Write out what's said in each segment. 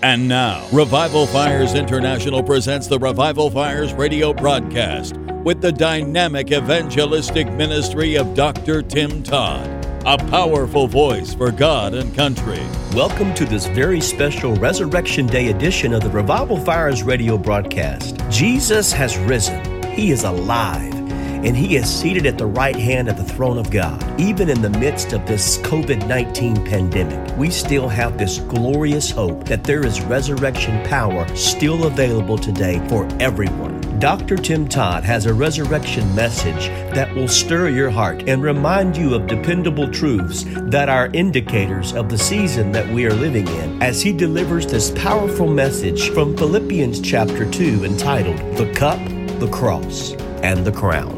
And now, Revival Fires International presents the Revival Fires radio broadcast with the dynamic evangelistic ministry of Dr. Tim Todd, a powerful voice for God and country. Welcome to this very special Resurrection Day edition of the Revival Fires radio broadcast. Jesus has risen, He is alive and he is seated at the right hand of the throne of God. Even in the midst of this COVID 19 pandemic, we still have this glorious hope that there is resurrection power still available today for everyone. Dr. Tim Todd has a resurrection message that will stir your heart and remind you of dependable truths that are indicators of the season that we are living in as he delivers this powerful message from Philippians chapter 2 entitled The Cup, the Cross, and the Crown.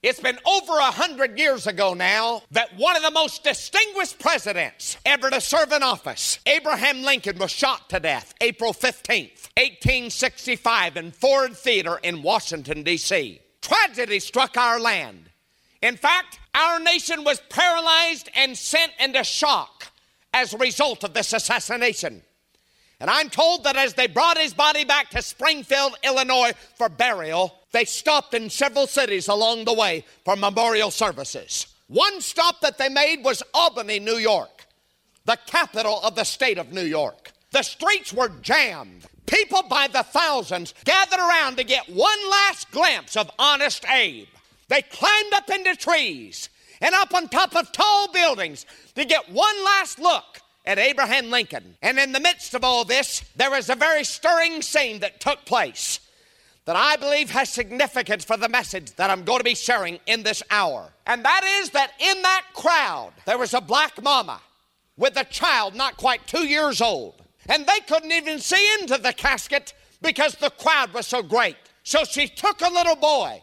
It's been over a hundred years ago now that one of the most distinguished presidents ever to serve in office, Abraham Lincoln, was shot to death April 15th, 1865, in Ford Theater in Washington, D.C. Tragedy struck our land. In fact, our nation was paralyzed and sent into shock as a result of this assassination. And I'm told that as they brought his body back to Springfield, Illinois for burial, they stopped in several cities along the way for memorial services. One stop that they made was Albany, New York, the capital of the state of New York. The streets were jammed. People by the thousands gathered around to get one last glimpse of honest Abe. They climbed up into trees and up on top of tall buildings to get one last look at Abraham Lincoln. And in the midst of all this, there was a very stirring scene that took place that I believe has significance for the message that I'm going to be sharing in this hour. And that is that in that crowd, there was a black mama with a child not quite two years old. And they couldn't even see into the casket because the crowd was so great. So she took a little boy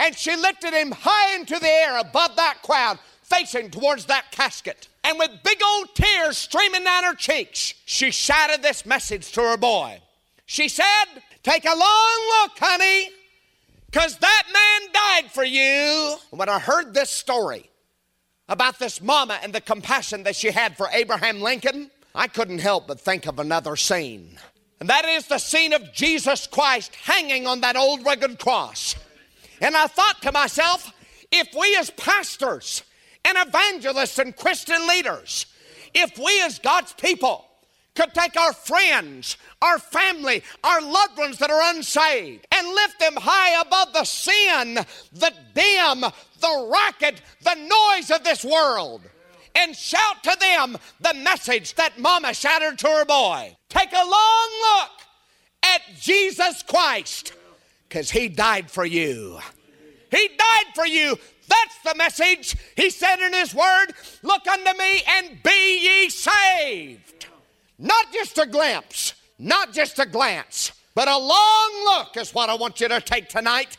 and she lifted him high into the air above that crowd, facing towards that casket. And with big old tears streaming down her cheeks, she shouted this message to her boy. She said, Take a long look, honey, because that man died for you. When I heard this story about this mama and the compassion that she had for Abraham Lincoln, I couldn't help but think of another scene. And that is the scene of Jesus Christ hanging on that old rugged cross. And I thought to myself, if we as pastors and evangelists and Christian leaders, if we as God's people could take our friends, our family, our loved ones that are unsaved and lift them high above the sin, the dim, the racket, the noise of this world and shout to them the message that mama shouted to her boy. Take a long look at Jesus Christ because he died for you. He died for you. That's the message. He said in his word, Look unto me and be ye saved. Not just a glimpse, not just a glance, but a long look is what I want you to take tonight.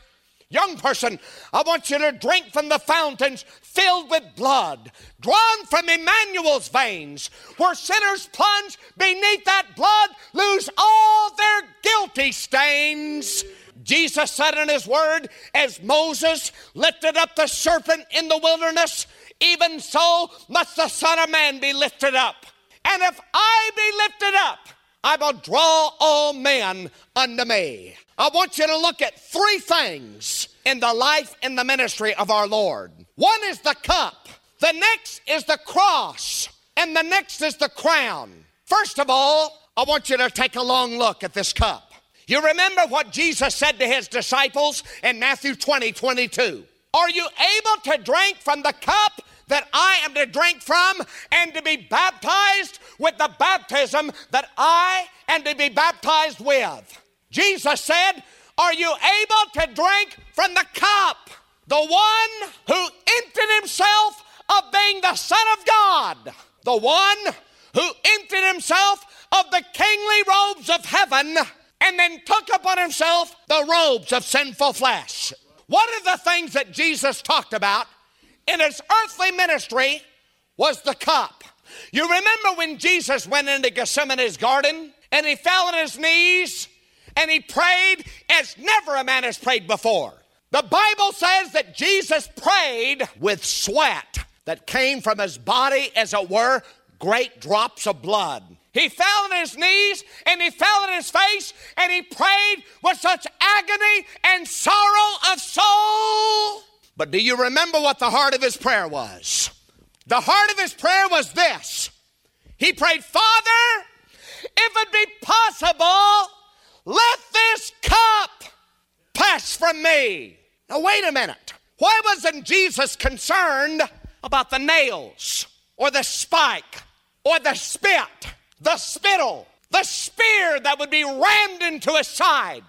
Young person, I want you to drink from the fountains filled with blood, drawn from Emmanuel's veins, where sinners plunge beneath that blood, lose all their guilty stains. Jesus said in his word, as Moses lifted up the serpent in the wilderness, even so must the Son of Man be lifted up. And if I be lifted up, I will draw all men unto me. I want you to look at three things in the life and the ministry of our Lord. One is the cup, the next is the cross, and the next is the crown. First of all, I want you to take a long look at this cup. You remember what Jesus said to his disciples in Matthew 20, 22. Are you able to drink from the cup that I am to drink from and to be baptized with the baptism that I am to be baptized with? Jesus said, Are you able to drink from the cup? The one who emptied himself of being the Son of God, the one who emptied himself of the kingly robes of heaven and then took upon himself the robes of sinful flesh. One of the things that Jesus talked about in his earthly ministry was the cup. You remember when Jesus went into Gethsemane's garden and he fell on his knees and he prayed as never a man has prayed before. The Bible says that Jesus prayed with sweat that came from his body, as it were, great drops of blood. He fell on his knees and he fell on his face and he prayed with such agony and sorrow of soul. But do you remember what the heart of his prayer was? The heart of his prayer was this He prayed, Father, if it be possible, let this cup pass from me. Now, wait a minute. Why wasn't Jesus concerned about the nails or the spike or the spit? the spittle, the spear that would be rammed into his side,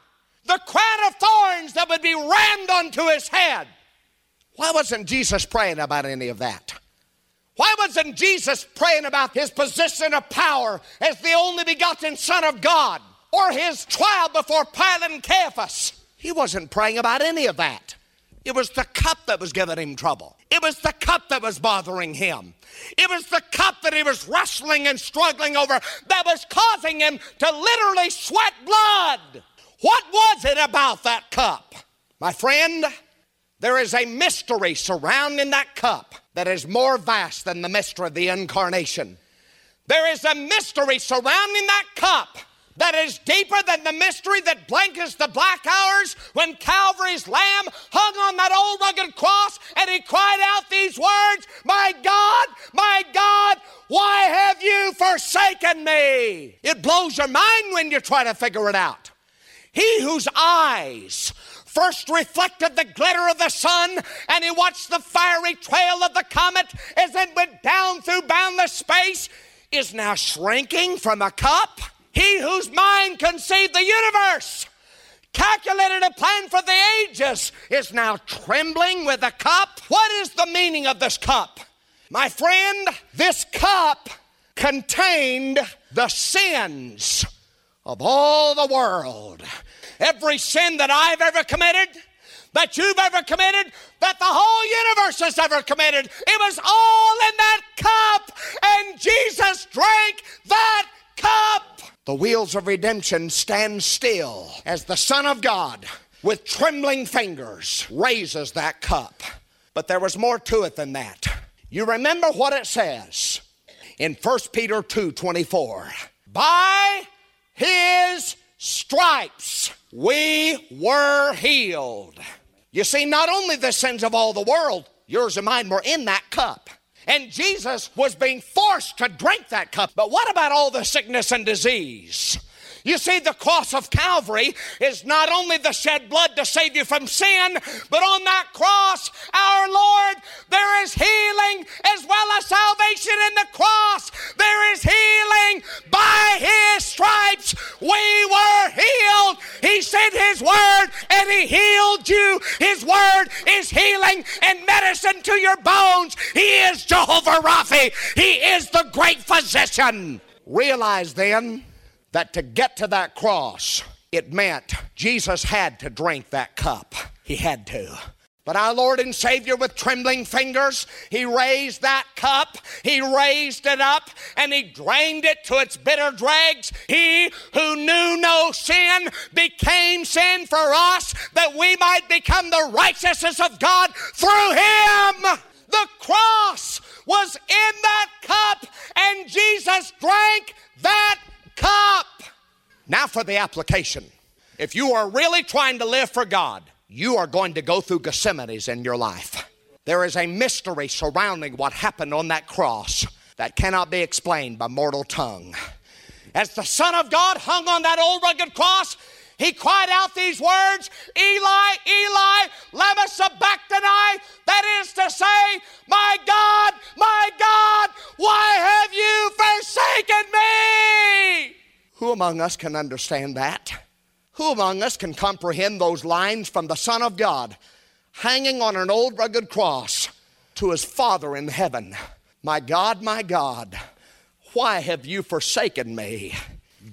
the crown of thorns that would be rammed onto his head. Why wasn't Jesus praying about any of that? Why wasn't Jesus praying about his position of power as the only begotten Son of God or his trial before Pilate and Caiaphas? He wasn't praying about any of that. It was the cup that was giving him trouble. It was the cup that was bothering him. It was the cup that he was wrestling and struggling over that was causing him to literally sweat blood. What was it about that cup? My friend, there is a mystery surrounding that cup that is more vast than the mystery of the incarnation. There is a mystery surrounding that cup that is deeper than the mystery that blankets the black hours when Calvary's Lamb hung on that old rugged cross and he cried out these words My God, my God, why have you forsaken me? It blows your mind when you try to figure it out. He whose eyes first reflected the glitter of the sun, and he watched the fiery trail of the comet as it went down through boundless space, is now shrinking from a cup he whose mind conceived the universe, calculated a plan for the ages, is now trembling with a cup. What is the meaning of this cup? My friend, this cup contained the sins of all the world. Every sin that I've ever committed, that you've ever committed, that the whole universe has ever committed, it was all in that cup, and Jesus drank that cup. The wheels of redemption stand still as the Son of God, with trembling fingers, raises that cup. But there was more to it than that. You remember what it says in 1 Peter 2 24. By his stripes we were healed. You see, not only the sins of all the world, yours and mine were in that cup. And Jesus was being forced to drink that cup. But what about all the sickness and disease? You see, the cross of Calvary is not only the shed blood to save you from sin, but on that cross, our Lord, there is healing as well as salvation in the cross. There is healing. By His stripes, we were healed. He sent His word and He healed you. His word is healing and medicine to your bones. He is Jehovah Rapha. He is the great physician. Realize then that to get to that cross, it meant Jesus had to drink that cup. He had to. But our Lord and Savior, with trembling fingers, He raised that cup, He raised it up, and He drained it to its bitter dregs. He who knew no sin became sin for us that we might become the righteousness of God through Him. The cross was in that cup, and Jesus drank that cup. Now for the application. If you are really trying to live for God, you are going to go through Gethsemane's in your life. There is a mystery surrounding what happened on that cross that cannot be explained by mortal tongue. As the Son of God hung on that old rugged cross, he cried out these words, Eli, Eli, lama sabachthani. That is to say, my God, my God, why have you forsaken me? Who among us can understand that? Who among us can comprehend those lines from the Son of God hanging on an old rugged cross to his Father in heaven? My God, my God, why have you forsaken me?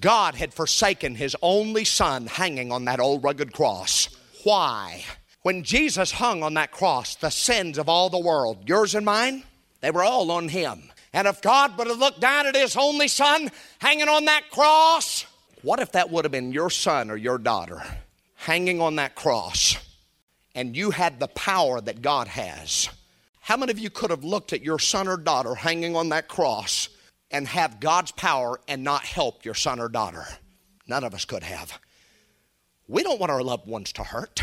God had forsaken his only son hanging on that old rugged cross. Why? When Jesus hung on that cross, the sins of all the world, yours and mine, they were all on him. And if God would have looked down at his only son hanging on that cross, what if that would have been your son or your daughter hanging on that cross and you had the power that God has? How many of you could have looked at your son or daughter hanging on that cross and have God's power and not help your son or daughter? None of us could have. We don't want our loved ones to hurt.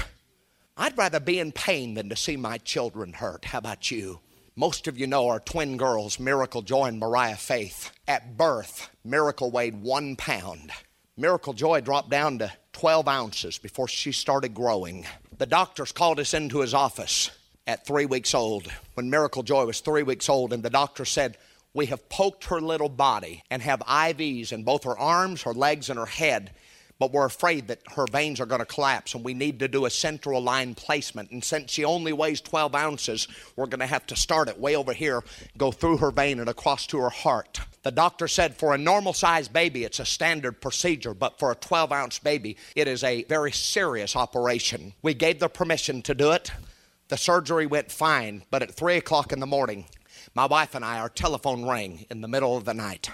I'd rather be in pain than to see my children hurt. How about you? Most of you know our twin girls, Miracle Joy and Mariah Faith. At birth, Miracle weighed one pound. Miracle Joy dropped down to 12 ounces before she started growing. The doctors called us into his office at three weeks old, when Miracle Joy was three weeks old, and the doctor said, We have poked her little body and have IVs in both her arms, her legs, and her head, but we're afraid that her veins are going to collapse and we need to do a central line placement. And since she only weighs 12 ounces, we're going to have to start it way over here, go through her vein and across to her heart. The doctor said for a normal sized baby, it's a standard procedure, but for a 12 ounce baby, it is a very serious operation. We gave the permission to do it. The surgery went fine, but at 3 o'clock in the morning, my wife and I, our telephone rang in the middle of the night.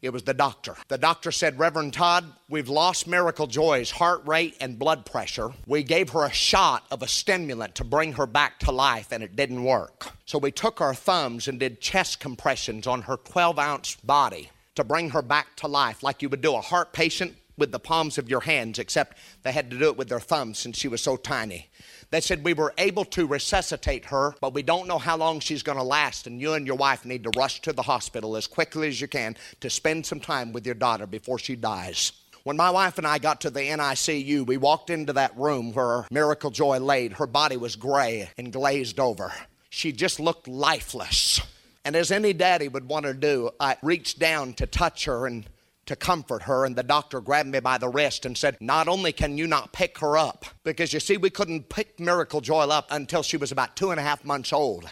It was the doctor. The doctor said, Reverend Todd, we've lost Miracle Joy's heart rate and blood pressure. We gave her a shot of a stimulant to bring her back to life, and it didn't work. So we took our thumbs and did chest compressions on her 12 ounce body to bring her back to life, like you would do a heart patient with the palms of your hands, except they had to do it with their thumbs since she was so tiny. They said we were able to resuscitate her, but we don't know how long she's going to last, and you and your wife need to rush to the hospital as quickly as you can to spend some time with your daughter before she dies. When my wife and I got to the NICU, we walked into that room where Miracle Joy laid. Her body was gray and glazed over. She just looked lifeless. And as any daddy would want to do, I reached down to touch her and to comfort her, and the doctor grabbed me by the wrist and said, Not only can you not pick her up, because you see, we couldn't pick Miracle Joy up until she was about two and a half months old.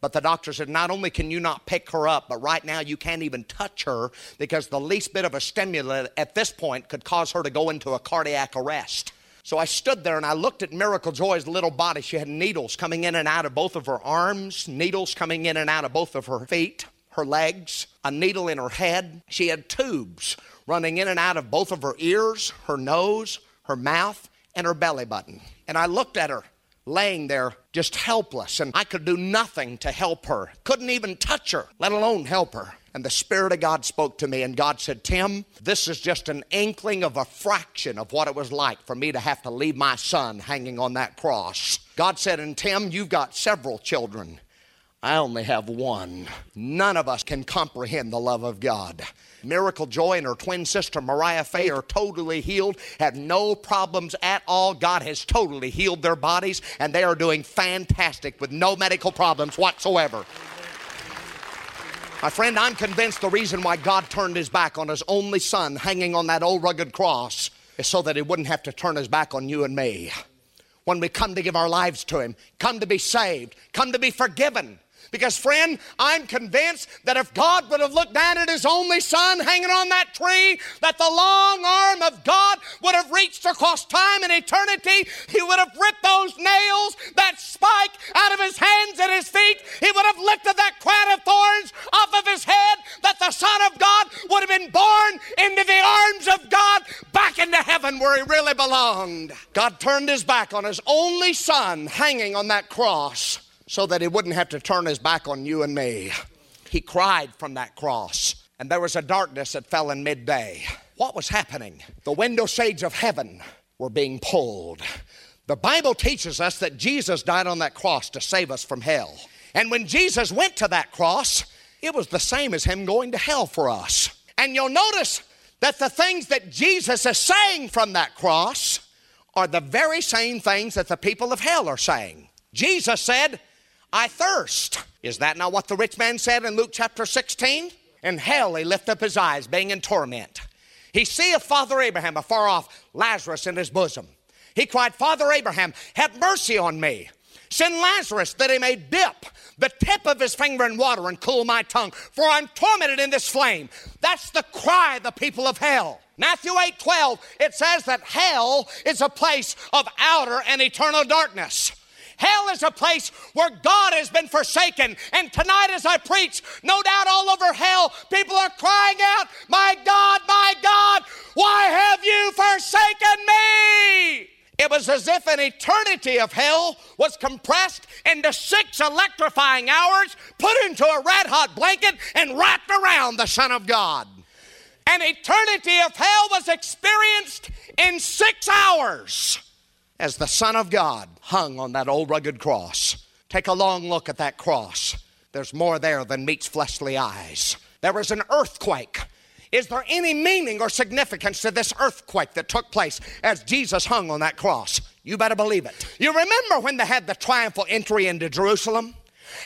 But the doctor said, Not only can you not pick her up, but right now you can't even touch her because the least bit of a stimulant at this point could cause her to go into a cardiac arrest. So I stood there and I looked at Miracle Joy's little body. She had needles coming in and out of both of her arms, needles coming in and out of both of her feet her legs, a needle in her head. She had tubes running in and out of both of her ears, her nose, her mouth, and her belly button. And I looked at her laying there just helpless, and I could do nothing to help her. Couldn't even touch her, let alone help her. And the Spirit of God spoke to me, and God said, Tim, this is just an inkling of a fraction of what it was like for me to have to leave my son hanging on that cross. God said, And Tim, you've got several children. I only have one. None of us can comprehend the love of God. Miracle Joy and her twin sister Mariah Faye are totally healed, have no problems at all. God has totally healed their bodies, and they are doing fantastic with no medical problems whatsoever. My friend, I'm convinced the reason why God turned his back on his only son hanging on that old rugged cross is so that he wouldn't have to turn his back on you and me. When we come to give our lives to him, come to be saved, come to be forgiven, because, friend, I'm convinced that if God would have looked down at His only Son hanging on that tree, that the long arm of God would have reached across time and eternity. He would have ripped those nails, that spike out of His hands and His feet. He would have lifted that crown of thorns off of His head, that the Son of God would have been born into the arms of God back into heaven where He really belonged. God turned His back on His only Son hanging on that cross so that he wouldn't have to turn his back on you and me. He cried from that cross, and there was a darkness that fell in midday. What was happening? The window shades of heaven were being pulled. The Bible teaches us that Jesus died on that cross to save us from hell. And when Jesus went to that cross, it was the same as him going to hell for us. And you'll notice that the things that Jesus is saying from that cross are the very same things that the people of hell are saying. Jesus said, I thirst. Is that not what the rich man said in Luke chapter 16? In hell he lift up his eyes, being in torment. He seeth Father Abraham afar off, Lazarus in his bosom. He cried, Father Abraham, have mercy on me. Send Lazarus that he may dip the tip of his finger in water and cool my tongue, for I'm tormented in this flame. That's the cry of the people of hell. Matthew 8 12, it says that hell is a place of outer and eternal darkness. Hell is a place where God has been forsaken. And tonight, as I preach, no doubt all over hell, people are crying out, My God, my God, why have you forsaken me? It was as if an eternity of hell was compressed into six electrifying hours, put into a red hot blanket, and wrapped around the Son of God. An eternity of hell was experienced in six hours as the Son of God hung on that old rugged cross. Take a long look at that cross. There's more there than meets fleshly eyes. There was an earthquake. Is there any meaning or significance to this earthquake that took place as Jesus hung on that cross? You better believe it. You remember when they had the triumphal entry into Jerusalem?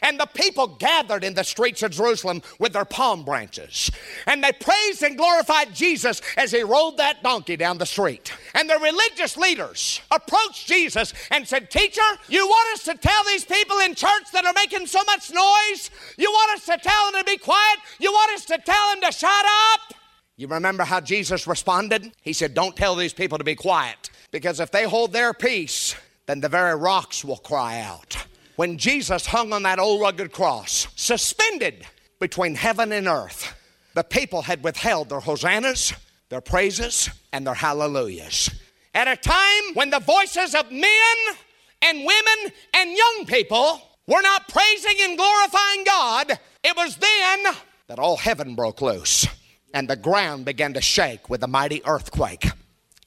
And the people gathered in the streets of Jerusalem with their palm branches. And they praised and glorified Jesus as he rode that donkey down the street. And the religious leaders approached Jesus and said, Teacher, you want us to tell these people in church that are making so much noise? You want us to tell them to be quiet? You want us to tell them to shut up? You remember how Jesus responded? He said, Don't tell these people to be quiet, because if they hold their peace, then the very rocks will cry out when Jesus hung on that old rugged cross, suspended between heaven and earth, the people had withheld their hosannas, their praises, and their hallelujahs. At a time when the voices of men and women and young people were not praising and glorifying God, it was then that all heaven broke loose and the ground began to shake with a mighty earthquake.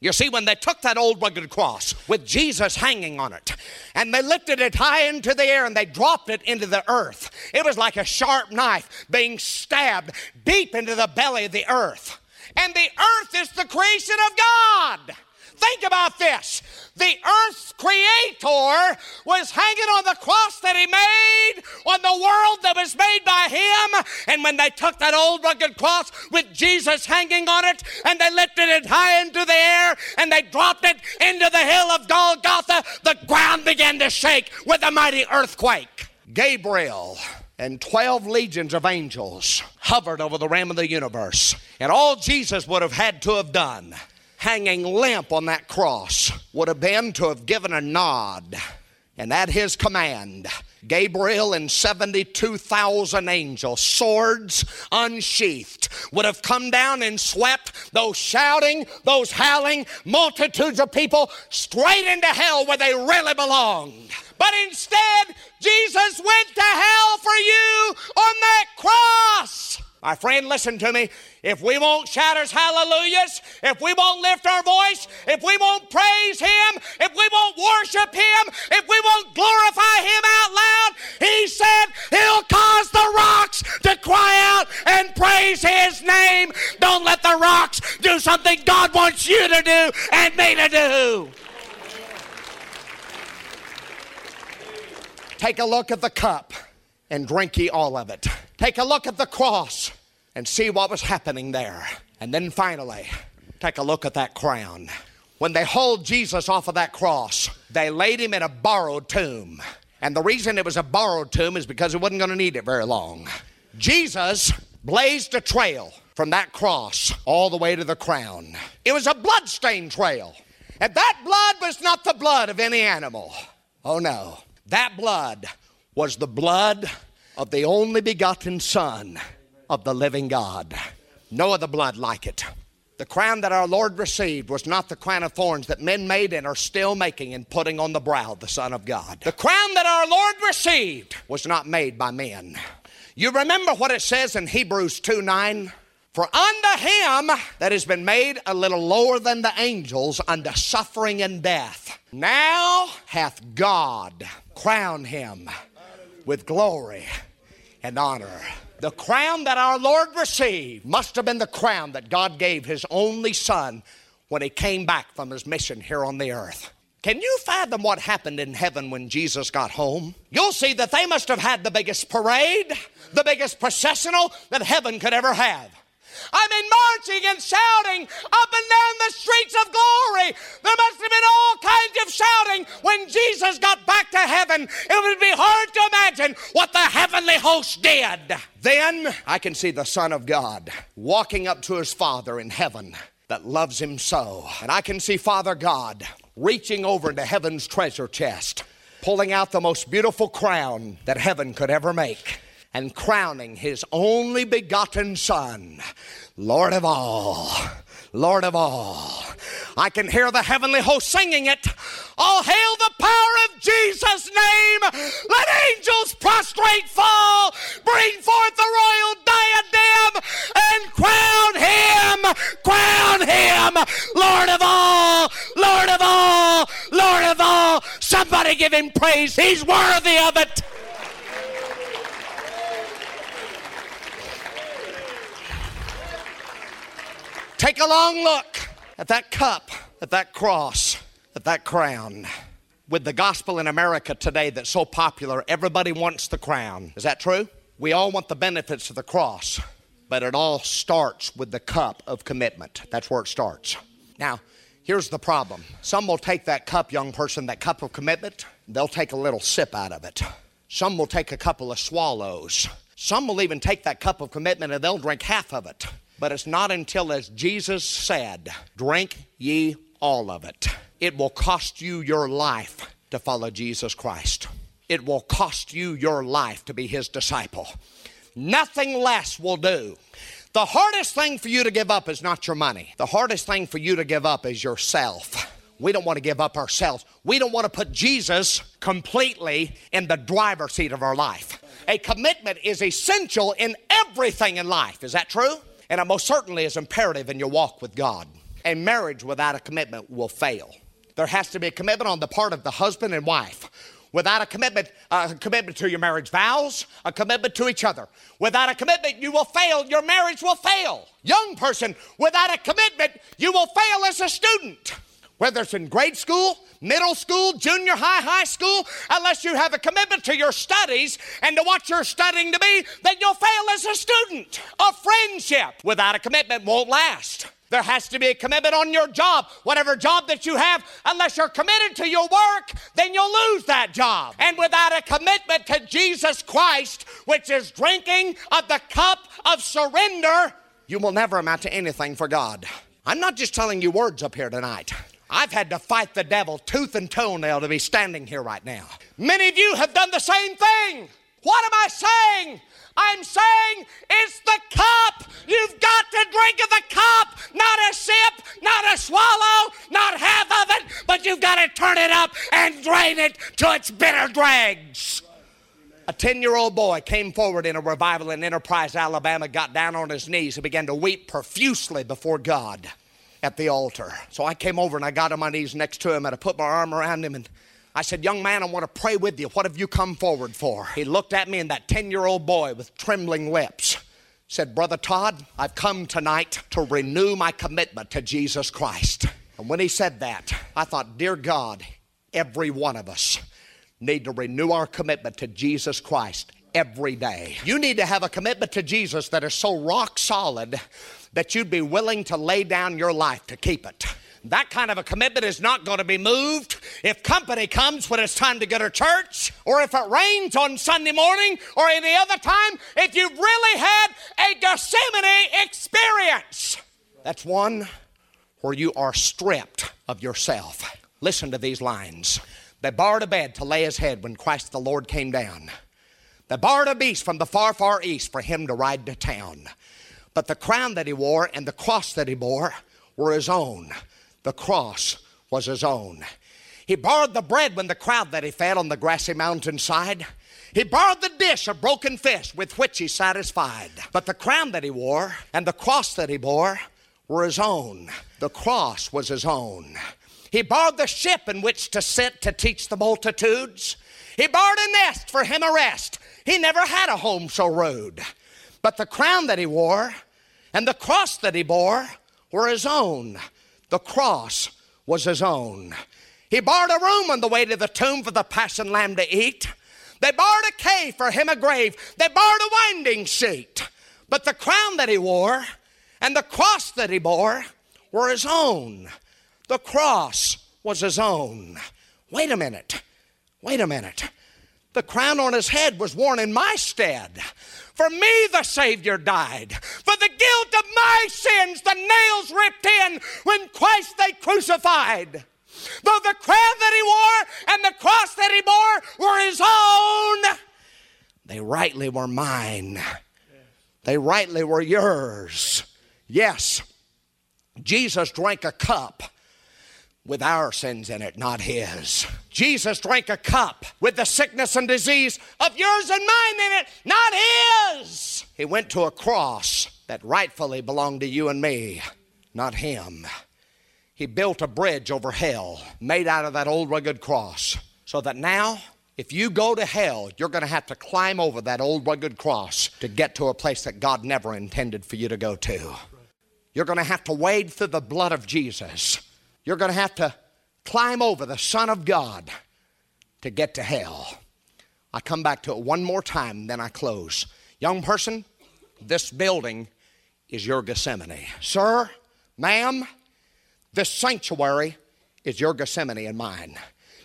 You see, when they took that old rugged cross with Jesus hanging on it, and they lifted it high into the air and they dropped it into the earth, it was like a sharp knife being stabbed deep into the belly of the earth. And the earth is the creation of God. Think about this. The earth's creator was hanging on the cross that he made on the world that was made by him. And when they took that old rugged cross with Jesus hanging on it and they lifted it high into the air and they dropped it into the hill of Golgotha, the ground began to shake with a mighty earthquake. Gabriel and 12 legions of angels hovered over the ram of the universe. And all Jesus would have had to have done hanging limp on that cross would have been to have given a nod. And at his command, Gabriel and 72,000 angels, swords unsheathed, would have come down and swept those shouting, those howling multitudes of people straight into hell where they really belonged. But instead, Jesus went to hell for you on that cross. My friend, listen to me. If we won't shout his hallelujahs, if we won't lift our voice, if we won't praise him, if we won't worship him, if we won't glorify him out loud, he said he'll cause the rocks to cry out and praise his name. Don't let the rocks do something God wants you to do and me to do. Take a look at the cup and drink ye all of it. Take a look at the cross and see what was happening there. And then finally, take a look at that crown. When they hauled Jesus off of that cross, they laid him in a borrowed tomb. And the reason it was a borrowed tomb is because he wasn't going to need it very long. Jesus blazed a trail from that cross all the way to the crown. It was a bloodstained trail. And that blood was not the blood of any animal. Oh no. That blood was the blood of the only begotten Son of the living God. No other blood like it. The crown that our Lord received was not the crown of thorns that men made and are still making and putting on the brow of the Son of God. The crown that our Lord received was not made by men. You remember what it says in Hebrews 2 9? For unto him that has been made a little lower than the angels unto suffering and death, now hath God crowned him with glory and honor. The crown that our Lord received must have been the crown that God gave his only son when he came back from his mission here on the earth. Can you fathom what happened in heaven when Jesus got home? You'll see that they must have had the biggest parade, the biggest processional that heaven could ever have. I mean, marching and shouting up and down the streets of glory. There must have been all kinds of shouting when Jesus got back to heaven. It would be hard to imagine what the heavenly host did. Then I can see the Son of God walking up to his Father in heaven that loves him so. And I can see Father God reaching over into heaven's treasure chest, pulling out the most beautiful crown that heaven could ever make, and crowning his only begotten Son, Lord of all. Lord of all. I can hear the heavenly host singing it. All hail the power of Jesus' name. Let angels prostrate fall. Bring forth the royal diadem and crown him. Crown him. Lord of all. Lord of all. Lord of all. Somebody give him praise. He's worthy of it. Take a long look at that cup, at that cross, at that crown. With the gospel in America today that's so popular, everybody wants the crown. Is that true? We all want the benefits of the cross, but it all starts with the cup of commitment. That's where it starts. Now, here's the problem some will take that cup, young person, that cup of commitment, they'll take a little sip out of it. Some will take a couple of swallows. Some will even take that cup of commitment and they'll drink half of it. But it's not until, as Jesus said, drink ye all of it. It will cost you your life to follow Jesus Christ. It will cost you your life to be his disciple. Nothing less will do. The hardest thing for you to give up is not your money. The hardest thing for you to give up is yourself. We don't want to give up ourselves. We don't want to put Jesus completely in the driver's seat of our life. A commitment is essential in everything in life. Is that true? And it most certainly is imperative in your walk with God. A marriage without a commitment will fail. There has to be a commitment on the part of the husband and wife. Without a commitment, a commitment to your marriage vows, a commitment to each other. Without a commitment, you will fail. Your marriage will fail. Young person, without a commitment, you will fail as a student. Whether it's in grade school, middle school, junior high, high school, unless you have a commitment to your studies and to what you're studying to be, then you'll fail as a student. A friendship without a commitment won't last. There has to be a commitment on your job, whatever job that you have. Unless you're committed to your work, then you'll lose that job. And without a commitment to Jesus Christ, which is drinking of the cup of surrender, you will never amount to anything for God. I'm not just telling you words up here tonight. I've had to fight the devil tooth and toenail to be standing here right now. Many of you have done the same thing. What am I saying? I'm saying it's the cup. You've got to drink of the cup, not a sip, not a swallow, not half of it, but you've got to turn it up and drain it to its bitter dregs. A 10 year old boy came forward in a revival in Enterprise, Alabama, got down on his knees and began to weep profusely before God at the altar. So I came over and I got on my knees next to him and I put my arm around him and I said, Young man, I want to pray with you. What have you come forward for? He looked at me and that 10 year old boy with trembling lips said, Brother Todd, I've come tonight to renew my commitment to Jesus Christ. And when he said that, I thought, Dear God, every one of us need to renew our commitment to Jesus Christ every day. You need to have a commitment to Jesus that is so rock solid that you'd be willing to lay down your life to keep it. That kind of a commitment is not going to be moved if company comes when it's time to go to church, or if it rains on Sunday morning, or any other time. If you've really had a Gethsemane experience, that's one where you are stripped of yourself. Listen to these lines. They borrowed a bed to lay his head when Christ the Lord came down. They borrowed a beast from the far, far east for him to ride to town. But the crown that he wore and the cross that he bore were his own. The cross was his own. He borrowed the bread when the crowd that he fed on the grassy mountainside. He borrowed the dish of broken fish with which he satisfied. But the crown that he wore and the cross that he bore were his own. The cross was his own. He borrowed the ship in which to sit to teach the multitudes. He borrowed a nest for him a rest. He never had a home so rude. But the crown that he wore and the cross that he bore were his own. The cross was his own. He borrowed a room on the way to the tomb for the Passion Lamb to eat. They borrowed a cave for him, a grave. They borrowed a winding sheet. But the crown that he wore and the cross that he bore were his own. The cross was his own. Wait a minute. Wait a minute. The crown on his head was worn in my stead. For me, the Savior died. For the guilt of my sins, the nails ripped in when Christ they crucified. Though the crown that he wore and the cross that he bore were his own, they rightly were mine. They rightly were yours. Yes, Jesus drank a cup with our sins in it, not his. Jesus drank a cup with the sickness and disease of yours and mine in it, not his. He went to a cross that rightfully belonged to you and me, not him. He built a bridge over hell made out of that old rugged cross so that now if you go to hell, you're going to have to climb over that old rugged cross to get to a place that God never intended for you to go to. You're going to have to wade through the blood of Jesus you're going to have to climb over the Son of God to get to hell. I come back to it one more time, then I close. Young person, this building is your Gethsemane. Sir, ma'am, this sanctuary is your Gethsemane and mine.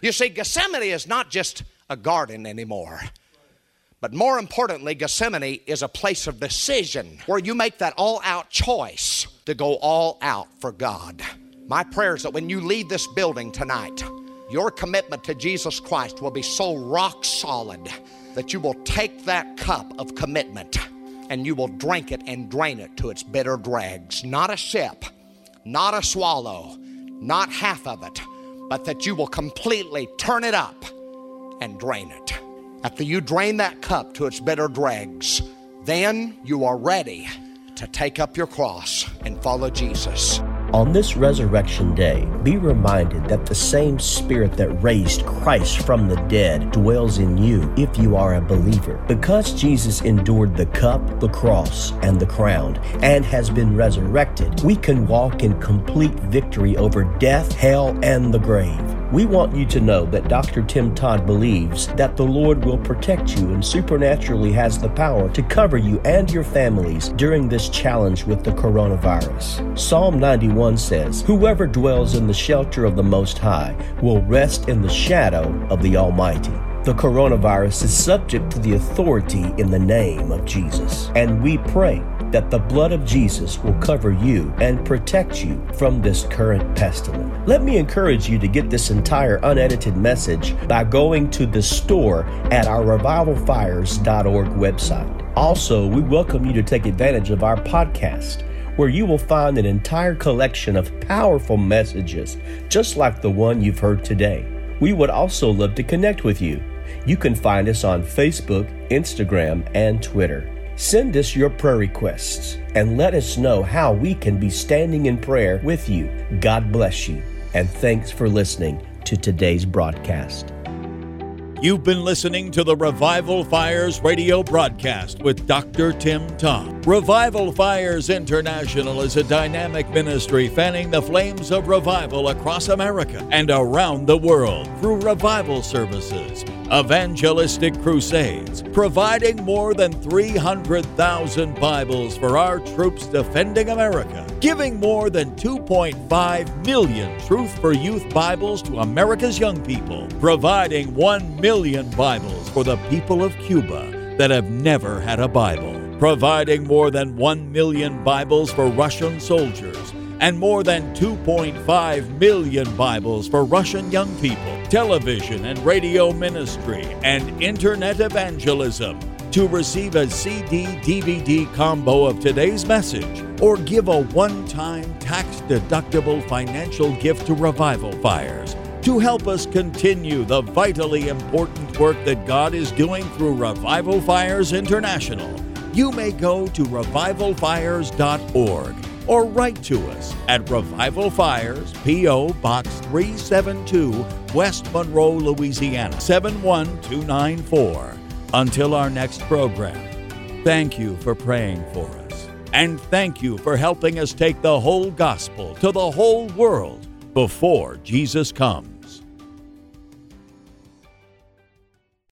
You see, Gethsemane is not just a garden anymore. But more importantly, Gethsemane is a place of decision where you make that all out choice to go all out for God. My prayer is that when you leave this building tonight, your commitment to Jesus Christ will be so rock solid that you will take that cup of commitment and you will drink it and drain it to its bitter dregs. Not a sip, not a swallow, not half of it, but that you will completely turn it up and drain it. After you drain that cup to its bitter dregs, then you are ready to take up your cross and follow Jesus. On this resurrection day, be reminded that the same Spirit that raised Christ from the dead dwells in you if you are a believer. Because Jesus endured the cup, the cross, and the crown, and has been resurrected, we can walk in complete victory over death, hell, and the grave. We want you to know that Dr. Tim Todd believes that the Lord will protect you and supernaturally has the power to cover you and your families during this challenge with the coronavirus. Psalm 91 says, Whoever dwells in the shelter of the Most High will rest in the shadow of the Almighty. The coronavirus is subject to the authority in the name of Jesus. And we pray that the blood of Jesus will cover you and protect you from this current pestilence. Let me encourage you to get this entire unedited message by going to the store at our revivalfires.org website. Also, we welcome you to take advantage of our podcast where you will find an entire collection of powerful messages just like the one you've heard today. We would also love to connect with you. You can find us on Facebook, Instagram, and Twitter. Send us your prayer requests and let us know how we can be standing in prayer with you. God bless you, and thanks for listening to today's broadcast. You've been listening to the Revival Fires radio broadcast with Dr. Tim Todd. Revival Fires International is a dynamic ministry fanning the flames of revival across America and around the world through revival services, evangelistic crusades, providing more than 300,000 Bibles for our troops defending America, giving more than 2.5 million Truth for Youth Bibles to America's young people, providing 1 million Bibles for the people of Cuba that have never had a Bible, providing more than 1 million Bibles for Russian soldiers and more than 2.5 million Bibles for Russian young people, television and radio ministry, and internet evangelism. To receive a CD DVD combo of today's message or give a one time tax deductible financial gift to Revival Fires, to help us continue the vitally important work that God is doing through Revival Fires International, you may go to revivalfires.org or write to us at Revival Fires, P.O. Box 372, West Monroe, Louisiana 71294. Until our next program, thank you for praying for us. And thank you for helping us take the whole gospel to the whole world before Jesus comes.